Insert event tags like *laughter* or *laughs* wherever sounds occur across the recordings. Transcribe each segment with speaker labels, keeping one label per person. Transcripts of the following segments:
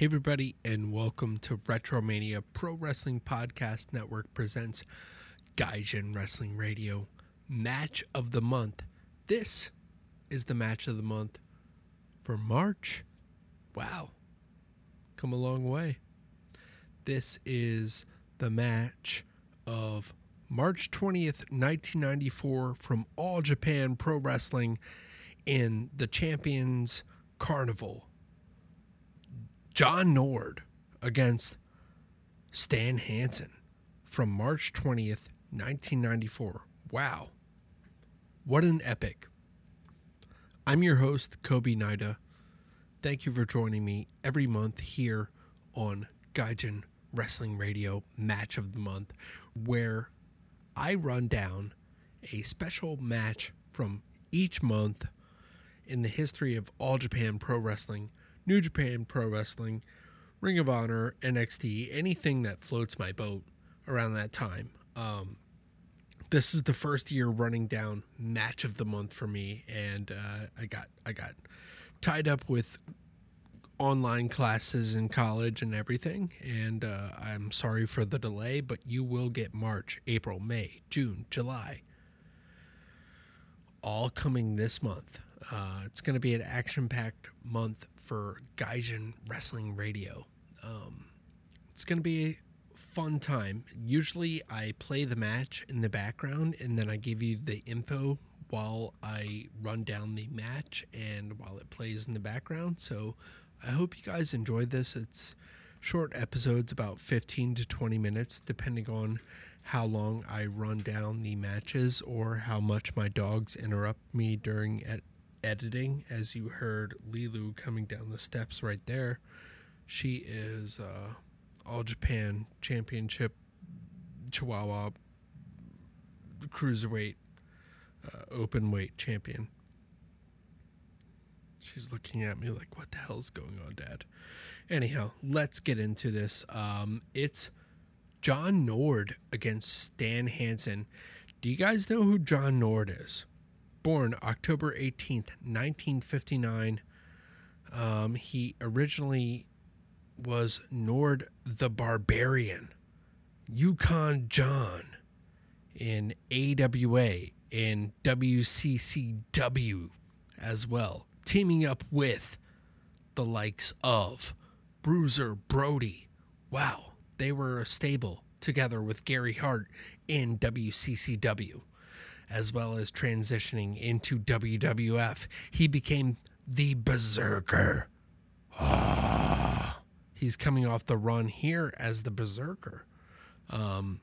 Speaker 1: Hey, everybody, and welcome to Retromania Pro Wrestling Podcast Network presents Gaijin Wrestling Radio Match of the Month. This is the match of the month for March. Wow, come a long way. This is the match of March 20th, 1994, from All Japan Pro Wrestling in the Champions Carnival. John Nord against Stan Hansen from March 20th, 1994. Wow. What an epic. I'm your host, Kobe Nida. Thank you for joining me every month here on Gaijin Wrestling Radio Match of the Month, where I run down a special match from each month in the history of All Japan Pro Wrestling New Japan Pro Wrestling, Ring of Honor, NXT, anything that floats my boat around that time. Um, this is the first year running down match of the month for me, and uh, I got I got tied up with online classes in college and everything. And uh, I'm sorry for the delay, but you will get March, April, May, June, July, all coming this month. Uh, it's going to be an action packed month for Gaijin Wrestling Radio. Um, it's going to be fun time. Usually I play the match in the background and then I give you the info while I run down the match and while it plays in the background. So I hope you guys enjoy this. It's short episodes, about 15 to 20 minutes, depending on how long I run down the matches or how much my dogs interrupt me during ed- editing, as you heard Lilu coming down the steps right there. She is uh, All Japan Championship Chihuahua Cruiserweight uh, Open Weight Champion. She's looking at me like, what the hell's going on, Dad? Anyhow, let's get into this. Um, it's John Nord against Stan Hansen. Do you guys know who John Nord is? born October 18th, 1959. Um, he originally was Nord the Barbarian, Yukon John in AWA in WCCW as well, teaming up with the likes of Bruiser Brody. Wow, they were a stable together with Gary Hart in WCCW as well as transitioning into WWF. He became the Berserker. Ah, he's coming off the run here as the Berserker. Um,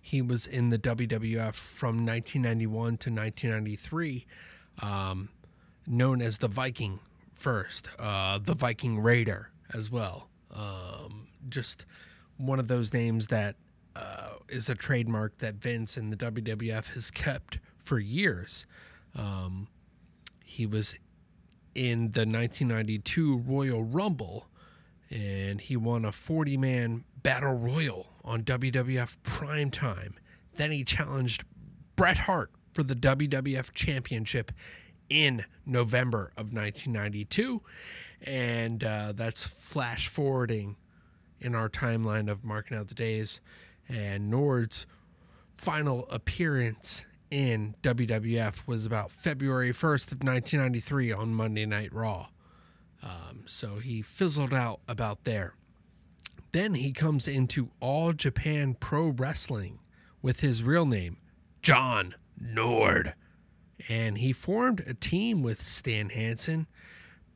Speaker 1: he was in the WWF from 1991 to 1993, um, known as the Viking first, uh, the Viking Raider as well. Um, just one of those names that uh, is a trademark that Vince and the WWF has kept for years. Um, he was in the 1992 Royal Rumble and he won a 40 man battle royal on WWF Primetime. Then he challenged Bret Hart for the WWF Championship in November of 1992. And uh, that's flash forwarding in our timeline of marking out the days and Nord's final appearance in WWF was about February 1st of 1993 on Monday Night Raw. Um, so he fizzled out about there. Then he comes into All Japan Pro Wrestling with his real name, John Nord. And he formed a team with Stan Hansen,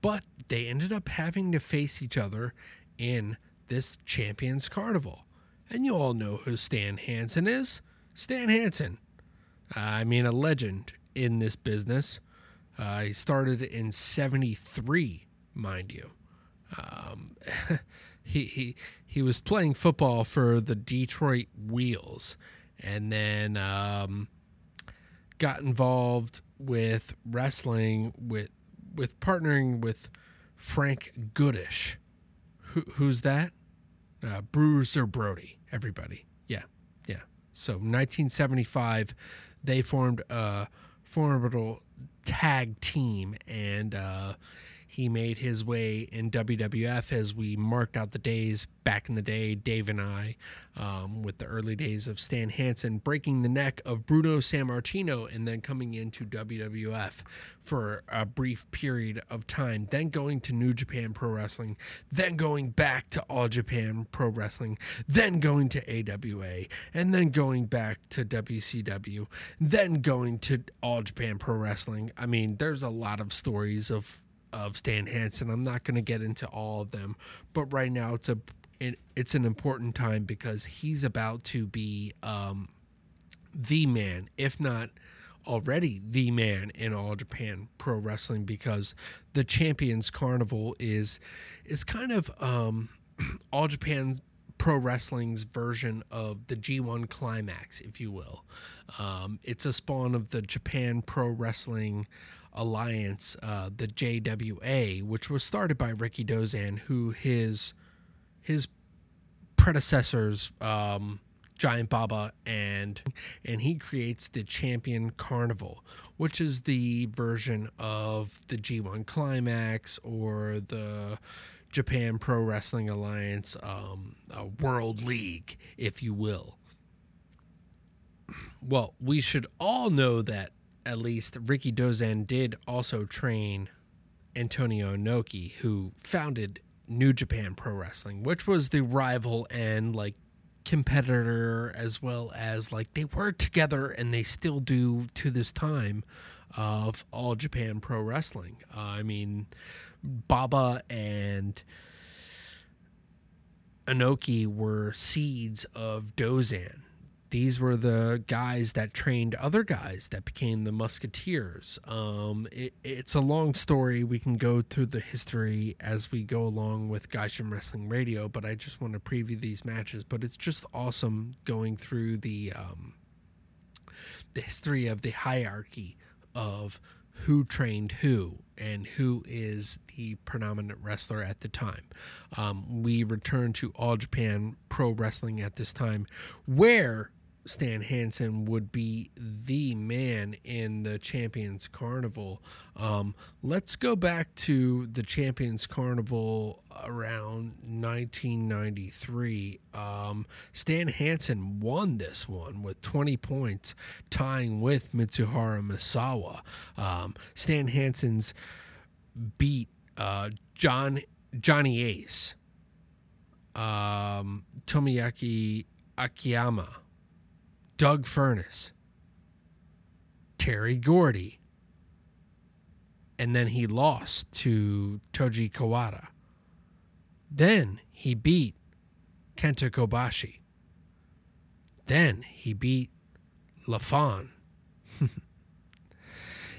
Speaker 1: but they ended up having to face each other in this Champions Carnival. And you all know who Stan Hansen is. Stan Hansen. I mean, a legend in this business. Uh, he started in 73, mind you. Um, *laughs* he, he, he was playing football for the Detroit Wheels. and then um, got involved with wrestling with with partnering with Frank Goodish. Who, who's that? Uh, Bruiser Brody. Everybody. Yeah, yeah. So 1975, they formed a formidable tag team, and uh, he made his way in WWF as we marked out the days back in the day, Dave and I, um, with the early days of Stan Hansen breaking the neck of Bruno Sammartino and then coming into WWF for a brief period of time, then going to New Japan Pro Wrestling, then going back to All Japan Pro Wrestling, then going to AWA, and then going back to WCW, then going to All Japan Pro Wrestling. I mean, there's a lot of stories of of Stan Hansen. I'm not going to get into all of them, but right now it's a it's an important time because he's about to be um, the man, if not already the man in all Japan Pro Wrestling because the Champions Carnival is is kind of um, *clears throat* all Japan Pro Wrestling's version of the G1 Climax, if you will. Um, it's a spawn of the Japan Pro Wrestling Alliance, uh, the JWA, which was started by Rikidozan, who his his predecessors, um, Giant Baba, and and he creates the Champion Carnival, which is the version of the G1 Climax or the Japan Pro Wrestling Alliance um, World League, if you will. Well, we should all know that at least Rikidozan did also train Antonio Inoki, who founded New Japan Pro Wrestling, which was the rival and like competitor as well as like they were together and they still do to this time of All Japan Pro Wrestling. Uh, I mean, Baba and Inoki were seeds of Dozan these were the guys that trained other guys that became the musketeers. Um, it, it's a long story. We can go through the history as we go along with Gaijin Wrestling Radio but I just want to preview these matches. But it's just awesome going through the um, the history of the hierarchy of who trained who and who is the predominant wrestler at the time. Um, we return to All Japan Pro Wrestling at this time, where Stan Hansen would be the man in the Champions Carnival. Um, let's go back to the Champions Carnival around 1993. Um, Stan Hansen won this one with 20 points, tying with Mitsuharu Misawa. Um, Stan Hansen's beat uh, John Johnny Ace, um, Tomoaki Akiyama. Doug Furnas, Terry Gordy, and then he lost to Toji Kawada. Then he beat Kenta Kobashi. Then he beat Lafon. *laughs*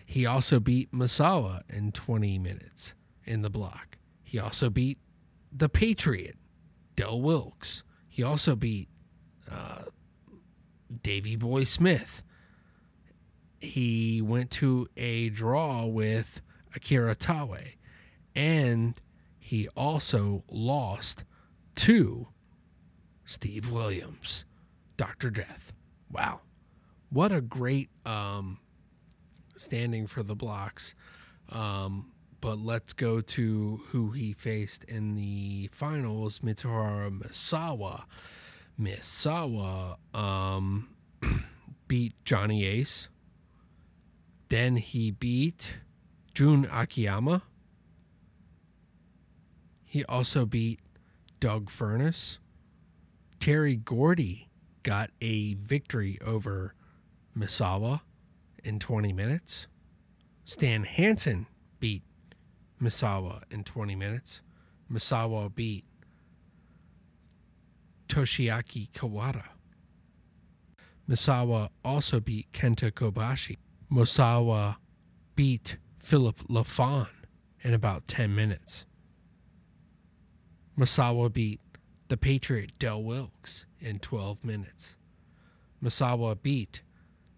Speaker 1: he also beat Misawa in 20 minutes in the block. He also beat the Patriot, Del Wilkes. He also beat uh, Davy Boy Smith. He went to a draw with Akira Taue, and he also lost to Steve Williams, Dr. Death. Wow. What a great um, standing for the blocks. Um, but let's go to who he faced in the finals Mitsuharu Misawa. Misawa um, *clears throat* beat Johnny Ace. Then he beat Jun Akiyama. He also beat Doug Furnas. Terry Gordy got a victory over Misawa in 20 minutes. Stan Hansen beat Misawa in 20 minutes. Misawa beat Toshiaki Kawada. Misawa also beat Kenta Kobashi. Misawa beat Philip Lafon in about 10 minutes. Misawa beat the Patriot Del Wilkes in 12 minutes. Misawa beat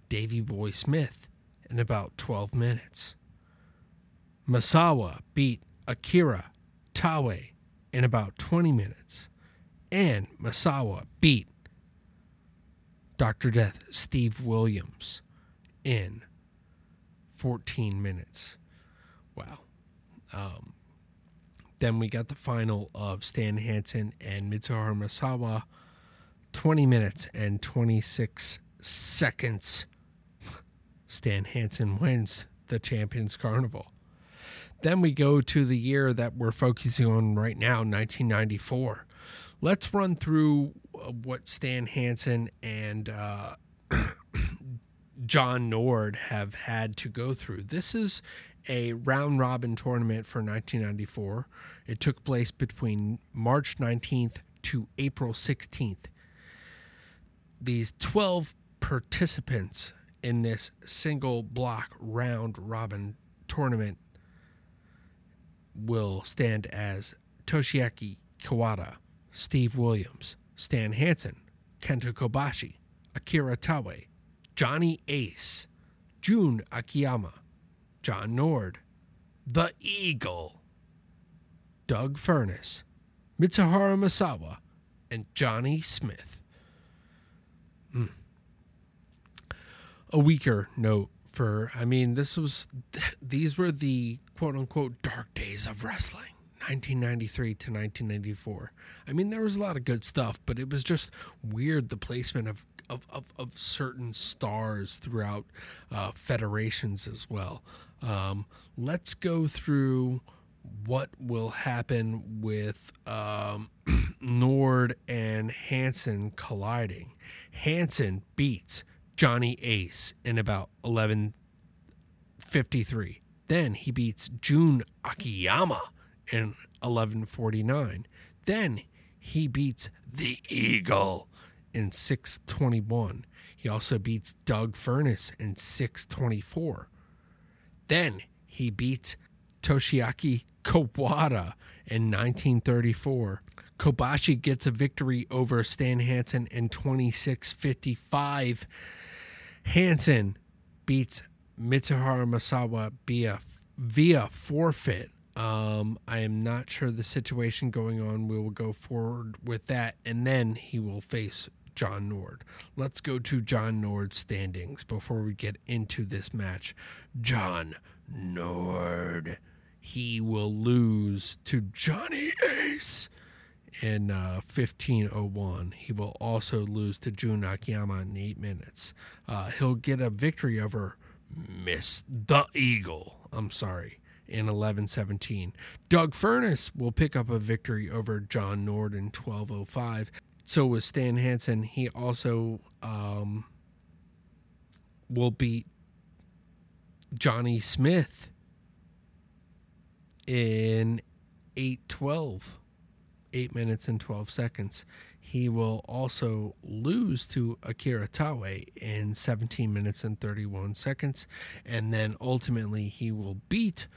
Speaker 1: Davy Boy Smith in about 12 minutes. Misawa beat Akira Taue in about 20 minutes. And Misawa beat Dr. Death Steve Williams in 14 minutes. Wow. Um, then we got the final of Stan Hansen and Mitsuharu Misawa, 20 minutes and 26 seconds. Stan Hansen wins the Champions Carnival. Then we go to the year that we're focusing on right now, 1994. Let's run through uh, what Stan Hansen and uh, *clears throat* John Nord have had to go through. This is a round robin tournament for 1994. It took place between March 19th to April 16th. These 12 participants in this single block round robin tournament will stand as Toshiaki Kawada, Steve Williams, Stan Hansen, Kenta Kobashi, Akira Taue, Johnny Ace, Jun Akiyama, John Nord, The Eagle, Doug Furnas, Mitsuharu Misawa, and Johnny Smith. Mm. A weaker note for, I mean, this was, *laughs* these were the quote unquote dark days of wrestling. 1993 to 1994. I mean, there was a lot of good stuff, but it was just weird the placement of of, of, of certain stars throughout uh, federations as well. Um, let's go through what will happen with um, *clears throat* Nord and Hansen colliding. Hansen beats Johnny Ace in about 1153. Then he beats Jun Akiyama in 1149. Then he beats the Eagle in 621. He also beats Doug Furnas in 624. Then he beats Toshiaki Kawada in 1934. Kobashi gets a victory over Stan Hansen in 2655. Hansen beats Mitsuharu Misawa via, via forfeit. Um, I am not sure the situation going on. We will go forward with that, and then he will face John Nord. Let's go to John Nord's standings before we get into this match. John Nord. He will lose to Johnny Ace in uh, 1501. He will also lose to Jun Akiyama in eight minutes. Uh, he'll get a victory over Miss the Eagle. I'm sorry. In 1117. Doug Furnas will pick up a victory over John Nord in 1205 so with Stan Hansen, he also um, will beat Johnny Smith in 812, 8 minutes and 12 seconds. He will also lose to Akira Taue in 17 minutes and 31 seconds. And then ultimately, he will beat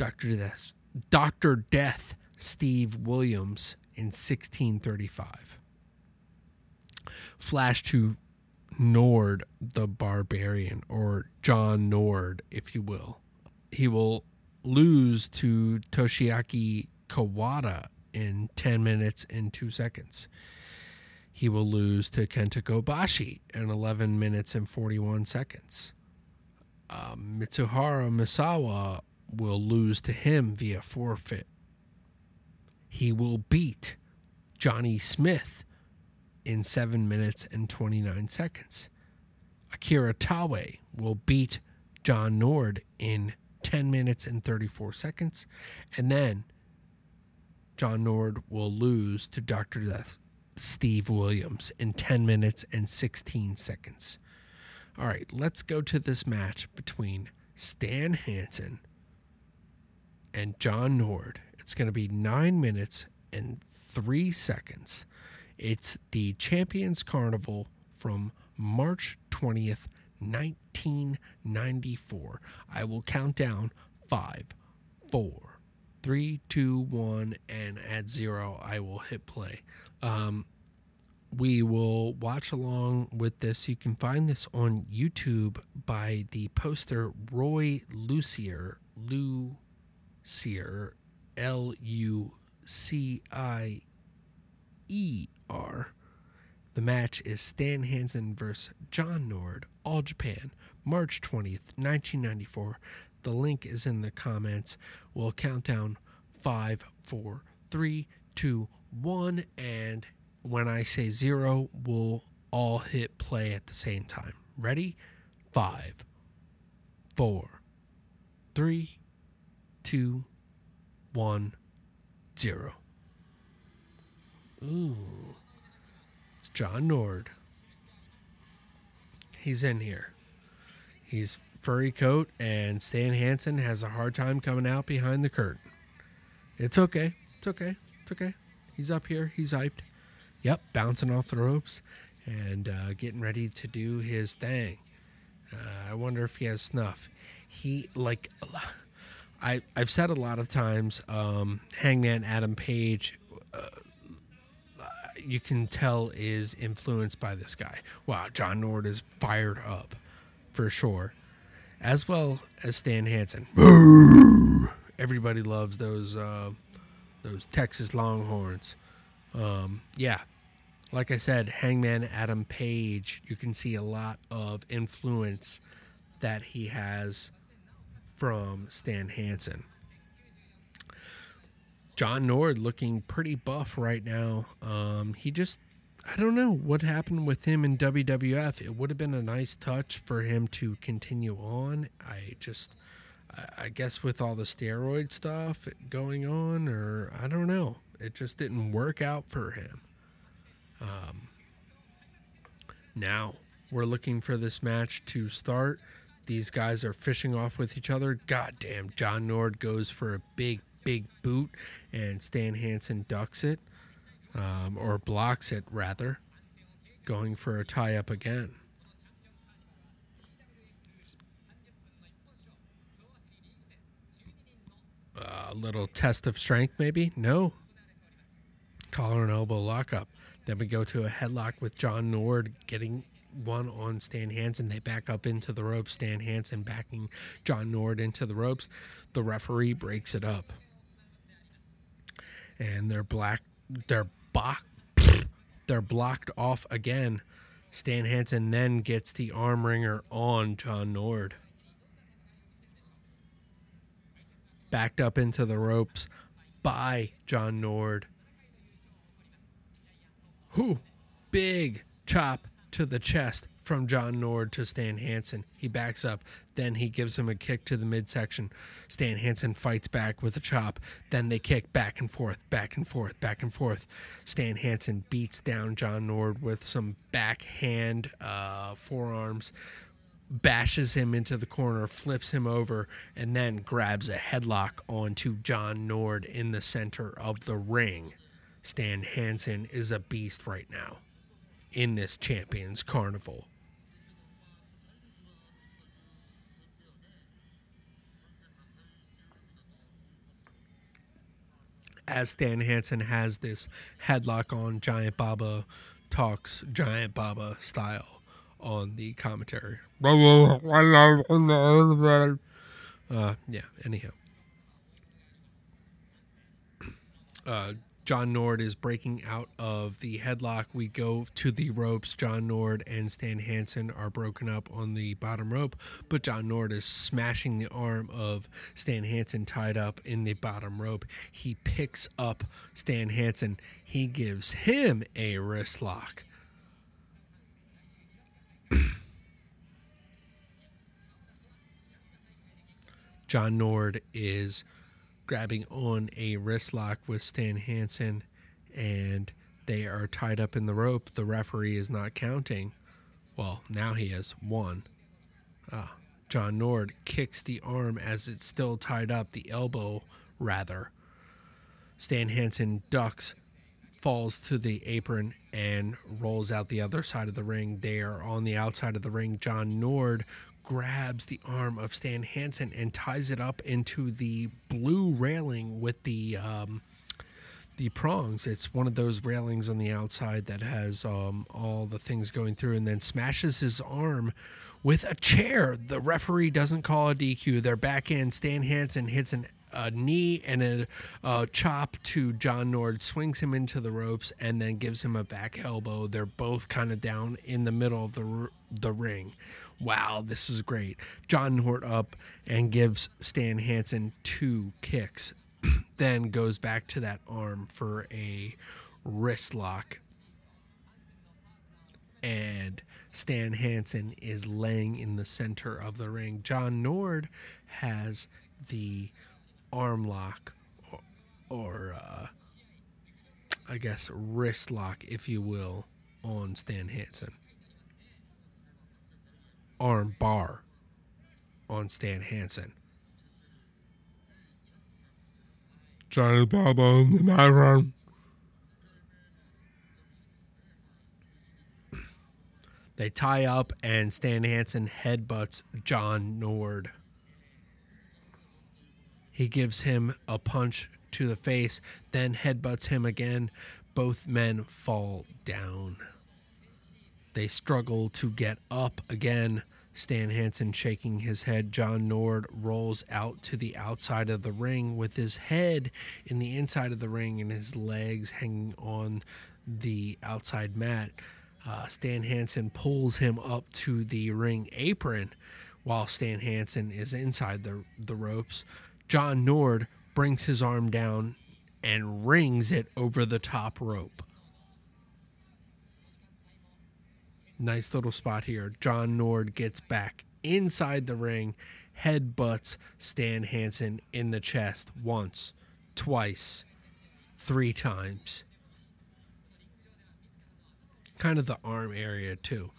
Speaker 1: Dr. Death, Dr. Death Steve Williams in 1635. Flash to Nord the Barbarian, or John Nord, if you will. He will lose to Toshiaki Kawada in 10 minutes and 2 seconds. He will lose to Kenta Kobashi in 11 minutes and 41 seconds. Um, Mitsuharu Misawa will lose to him via forfeit. He will beat Johnny Smith in 7 minutes and 29 seconds. Akira Taue will beat John Nord in 10 minutes and 34 seconds. And then John Nord will lose to Dr. Death Steve Williams in 10 minutes and 16 seconds. All right, let's go to this match between Stan Hansen and John Nord. It's going to be 9 minutes and 3 seconds. It's the Champions Carnival from March 20th, 1994. I will count down five, four, three, two, one, and at zero, I will hit play. Um, we will watch along with this. You can find this on YouTube by the poster Roy Lucier, Lucier, L U C I E R. The match is Stan Hansen versus John Nord, All Japan, March 20th, 1994. The link is in the comments. We'll count down five, four, three, two, one, and when I say zero, we'll all hit play at the same time. Ready? Five, four, three, two, one, zero. Ooh. It's John Nord. He's in here. He's furry coat, and Stan Hansen has a hard time coming out behind the curtain. It's okay. It's okay. It's okay. He's up here. He's hyped. Yep, bouncing off the ropes and uh, getting ready to do his thing. Uh, I wonder if he has snuff. He like I I've said a lot of times. Um, Hangman Adam Page, uh, you can tell is influenced by this guy. Wow, John Nord is fired up for sure, as well as Stan Hansen. Everybody loves those uh, those Texas Longhorns. Um, yeah, like I said, Hangman Adam Page, you can see a lot of influence that he has from Stan Hansen. John Nord looking pretty buff right now. Um, he just, I don't know what happened with him in WWF. It would have been a nice touch for him to continue on. I just, I guess with all the steroid stuff going on, or I don't know, it just didn't work out for him. Um, now we're looking for this match to start. These guys are fishing off with each other. Goddamn, John Nord goes for a big, big boot, and Stan Hansen ducks it, um, or blocks it rather, going for a tie up again. A little test of strength, maybe? No. Collar and elbow lockup. Then we go to a headlock with John Nord getting one on Stan Hansen. They back up into the ropes. Stan Hansen backing John Nord into the ropes. The referee breaks it up. And they're black they're blocked they're blocked off again. Stan Hansen then gets the arm wringer on John Nord. Backed up into the ropes by John Nord. Who? Big chop to the chest from John Nord to Stan Hansen. He backs up. Then he gives him a kick to the midsection. Stan Hansen fights back with a chop. Then they kick back and forth, back and forth, back and forth. Stan Hansen beats down John Nord with some backhand uh, forearms, bashes him into the corner, flips him over, and then grabs a headlock onto John Nord in the center of the ring. Stan Hansen is a beast right now in this Champions Carnival. As Stan Hansen has this headlock on Giant Baba talks Giant Baba style on the commentary. Uh, yeah, anyhow. *clears throat* Uh, John Nord is breaking out of the headlock. We go to the ropes. John Nord and Stan Hansen are broken up on the bottom rope, but John Nord is smashing the arm of Stan Hansen tied up in the bottom rope. He picks up Stan Hansen. He gives him a wrist lock. *coughs* John Nord is grabbing on a wrist lock with Stan Hansen, and they are tied up in the rope. The referee is not counting. Well, now he has one. Ah, John Nord kicks the arm as it's still tied up, the elbow rather. Stan Hansen ducks, falls to the apron, and rolls out the other side of the ring. They are on the outside of the ring. John Nord grabs the arm of Stan Hansen and ties it up into the blue railing with the um, the prongs. It's one of those railings on the outside that has um, all the things going through, and then smashes his arm with a chair. The referee doesn't call a DQ. They're back in. Stan Hansen hits an a knee and a, a, chop to John Nord, swings him into the ropes, and then gives him a back elbow. They're both kind of down in the middle of the the ring. Wow, this is great. John Nord up and gives Stan Hansen two kicks, *clears throat* then goes back to that arm for a wrist lock. And Stan Hansen is laying in the center of the ring. John Nord has the arm lock or, or uh, I guess wrist lock, if you will, on Stan Hansen. Arm bar on Stan Hansen. Johnny Bravo in the background. They tie up, and Stan Hansen headbutts John Nord. He gives him a punch to the face, then headbutts him again. Both men fall down. They struggle to get up again. Stan Hansen shaking his head. John Nord rolls out to the outside of the ring with his head in the inside of the ring and his legs hanging on the outside mat. Uh, Stan Hansen pulls him up to the ring apron while Stan Hansen is inside the, the ropes. John Nord brings his arm down and wrings it over the top rope. Nice little spot here. John Nord gets back inside the ring, headbutts Stan Hansen in the chest once, twice, three times kind of the arm area too.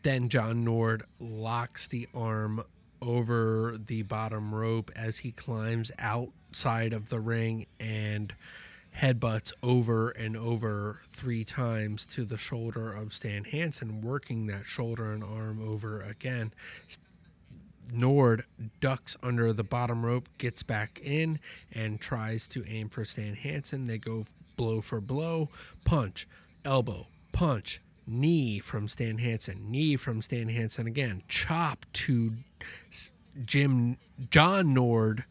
Speaker 1: Then John Nord locks the arm over the bottom rope as he climbs outside of the ring and headbutts over and over three times to the shoulder of Stan Hansen, working that shoulder and arm over again. Nord ducks under the bottom rope, gets back in, and tries to aim for Stan Hansen. They go blow for blow, punch, elbow, punch, knee from Stan Hansen, knee from Stan Hansen again, chop to Jim John Nord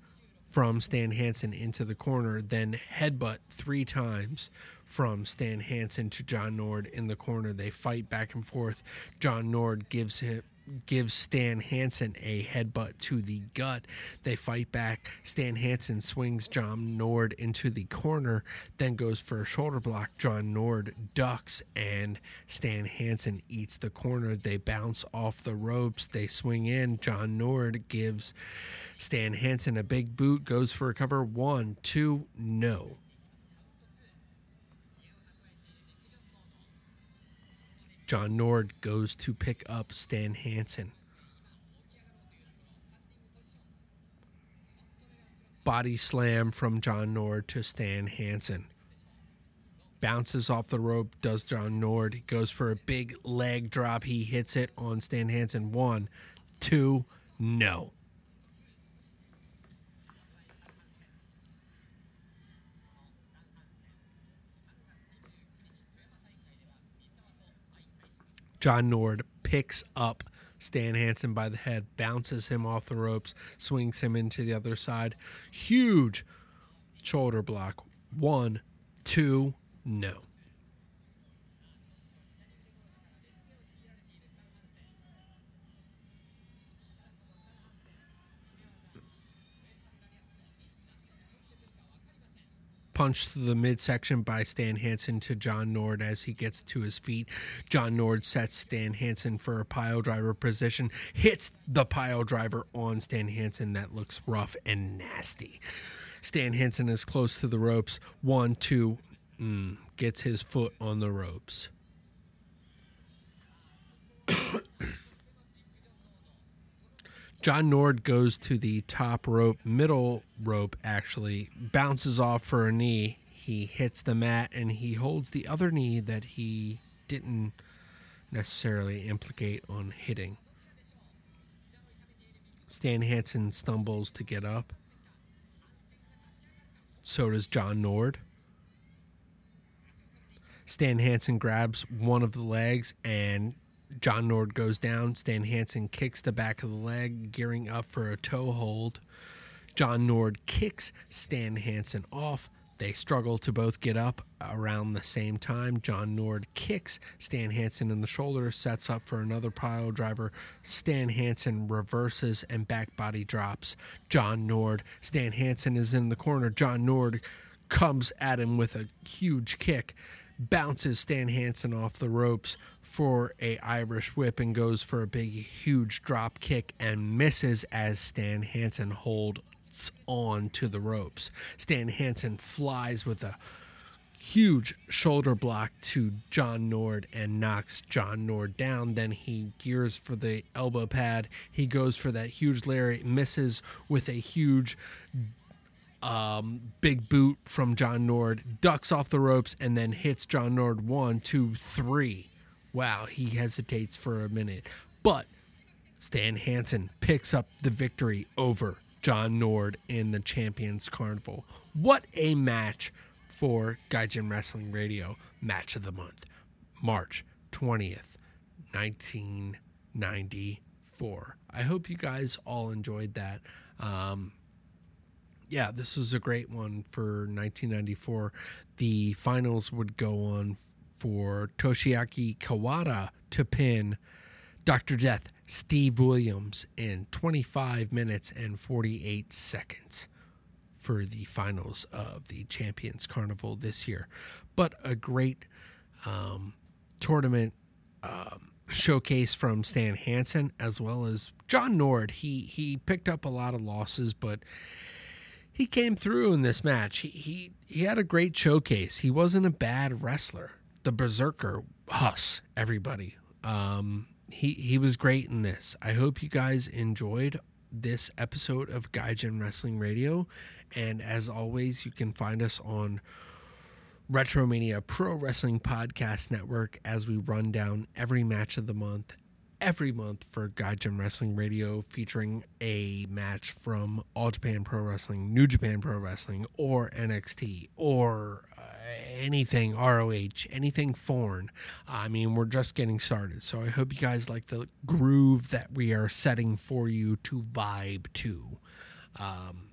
Speaker 1: from Stan Hansen into the corner, then headbutt three times from Stan Hansen to John Nord in the corner. They fight back and forth. John Nord gives him gives Stan Hansen a headbutt to the gut. They fight back. Stan Hansen swings John Nord into the corner, then goes for a shoulder block. John Nord ducks, and Stan Hansen eats the corner. They bounce off the ropes. They swing in. John Nord gives Stan Hansen a big boot, goes for a cover. One, two, no. John Nord goes to pick up Stan Hansen. Body slam from John Nord to Stan Hansen. Bounces off the rope, does John Nord. He goes for a big leg drop. He hits it on Stan Hansen. One, two, no. John Nord picks up Stan Hansen by the head, bounces him off the ropes, swings him into the other side. Huge shoulder block. One, two, no. Punch to the midsection by Stan Hansen to John Nord as he gets to his feet. John Nord sets Stan Hansen for a pile driver position, hits the pile driver on Stan Hansen. That looks rough and nasty. Stan Hansen is close to the ropes. One, two, mm, gets his foot on the ropes. John Nord goes to the top rope, middle rope actually, bounces off for a knee. He hits the mat and he holds the other knee that he didn't necessarily implicate on hitting. Stan Hansen stumbles to get up. So does John Nord. Stan Hansen grabs one of the legs and John Nord goes down. Stan Hansen kicks the back of the leg, gearing up for a toe hold. John Nord kicks Stan Hansen off. They struggle to both get up around the same time. John Nord kicks Stan Hansen in the shoulder, sets up for another pile driver. Stan Hansen reverses and back body drops John Nord. Stan Hansen is in the corner. John Nord comes at him with a huge kick, bounces Stan Hansen off the ropes for a Irish whip and goes for a big huge drop kick and misses as Stan Hansen holds on to the ropes. Stan Hansen flies with a huge shoulder block to John Nord and knocks John Nord down. Then he gears for the elbow pad. He goes for that huge lariat, misses with a huge um, big boot from John Nord, ducks off the ropes, and then hits John Nord one, two, three. Wow, he hesitates for a minute. But Stan Hansen picks up the victory over John Nord in the Champions Carnival. What a match for Gaijin Wrestling Radio Match of the Month, March 20th, 1994. I hope you guys all enjoyed that. Um, yeah, this is a great one for 1994. The finals would go on for Toshiaki Kawada to pin Dr. Death Steve Williams in 25 minutes and 48 seconds for the finals of the Champions Carnival this year. But a great um, tournament um, showcase from Stan Hansen as well as John Nord. He he picked up a lot of losses, but he came through in this match. He he he had a great showcase. He wasn't a bad wrestler. The Berserker, Huss, everybody. Um, he he was great in this. I hope you guys enjoyed this episode of Gaijin Wrestling Radio, and as always, you can find us on Retromania Pro Wrestling Podcast Network as we run down every match of the month every month for Gaijin Wrestling Radio, featuring a match from All Japan Pro Wrestling, New Japan Pro Wrestling, or NXT, or uh, anything ROH, anything foreign. I mean, we're just getting started. So I hope you guys like the groove that we are setting for you to vibe to. Um,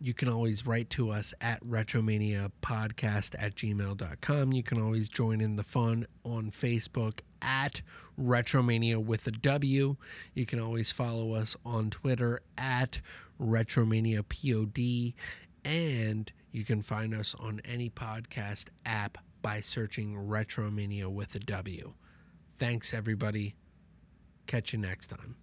Speaker 1: you can always write to us at retromaniapodcast at gmail.com. You can always join in the fun on Facebook at Retromania with a W. You can always follow us on Twitter at Retromania POD. And you can find us on any podcast app by searching Retromania with a W. Thanks, everybody. Catch you next time.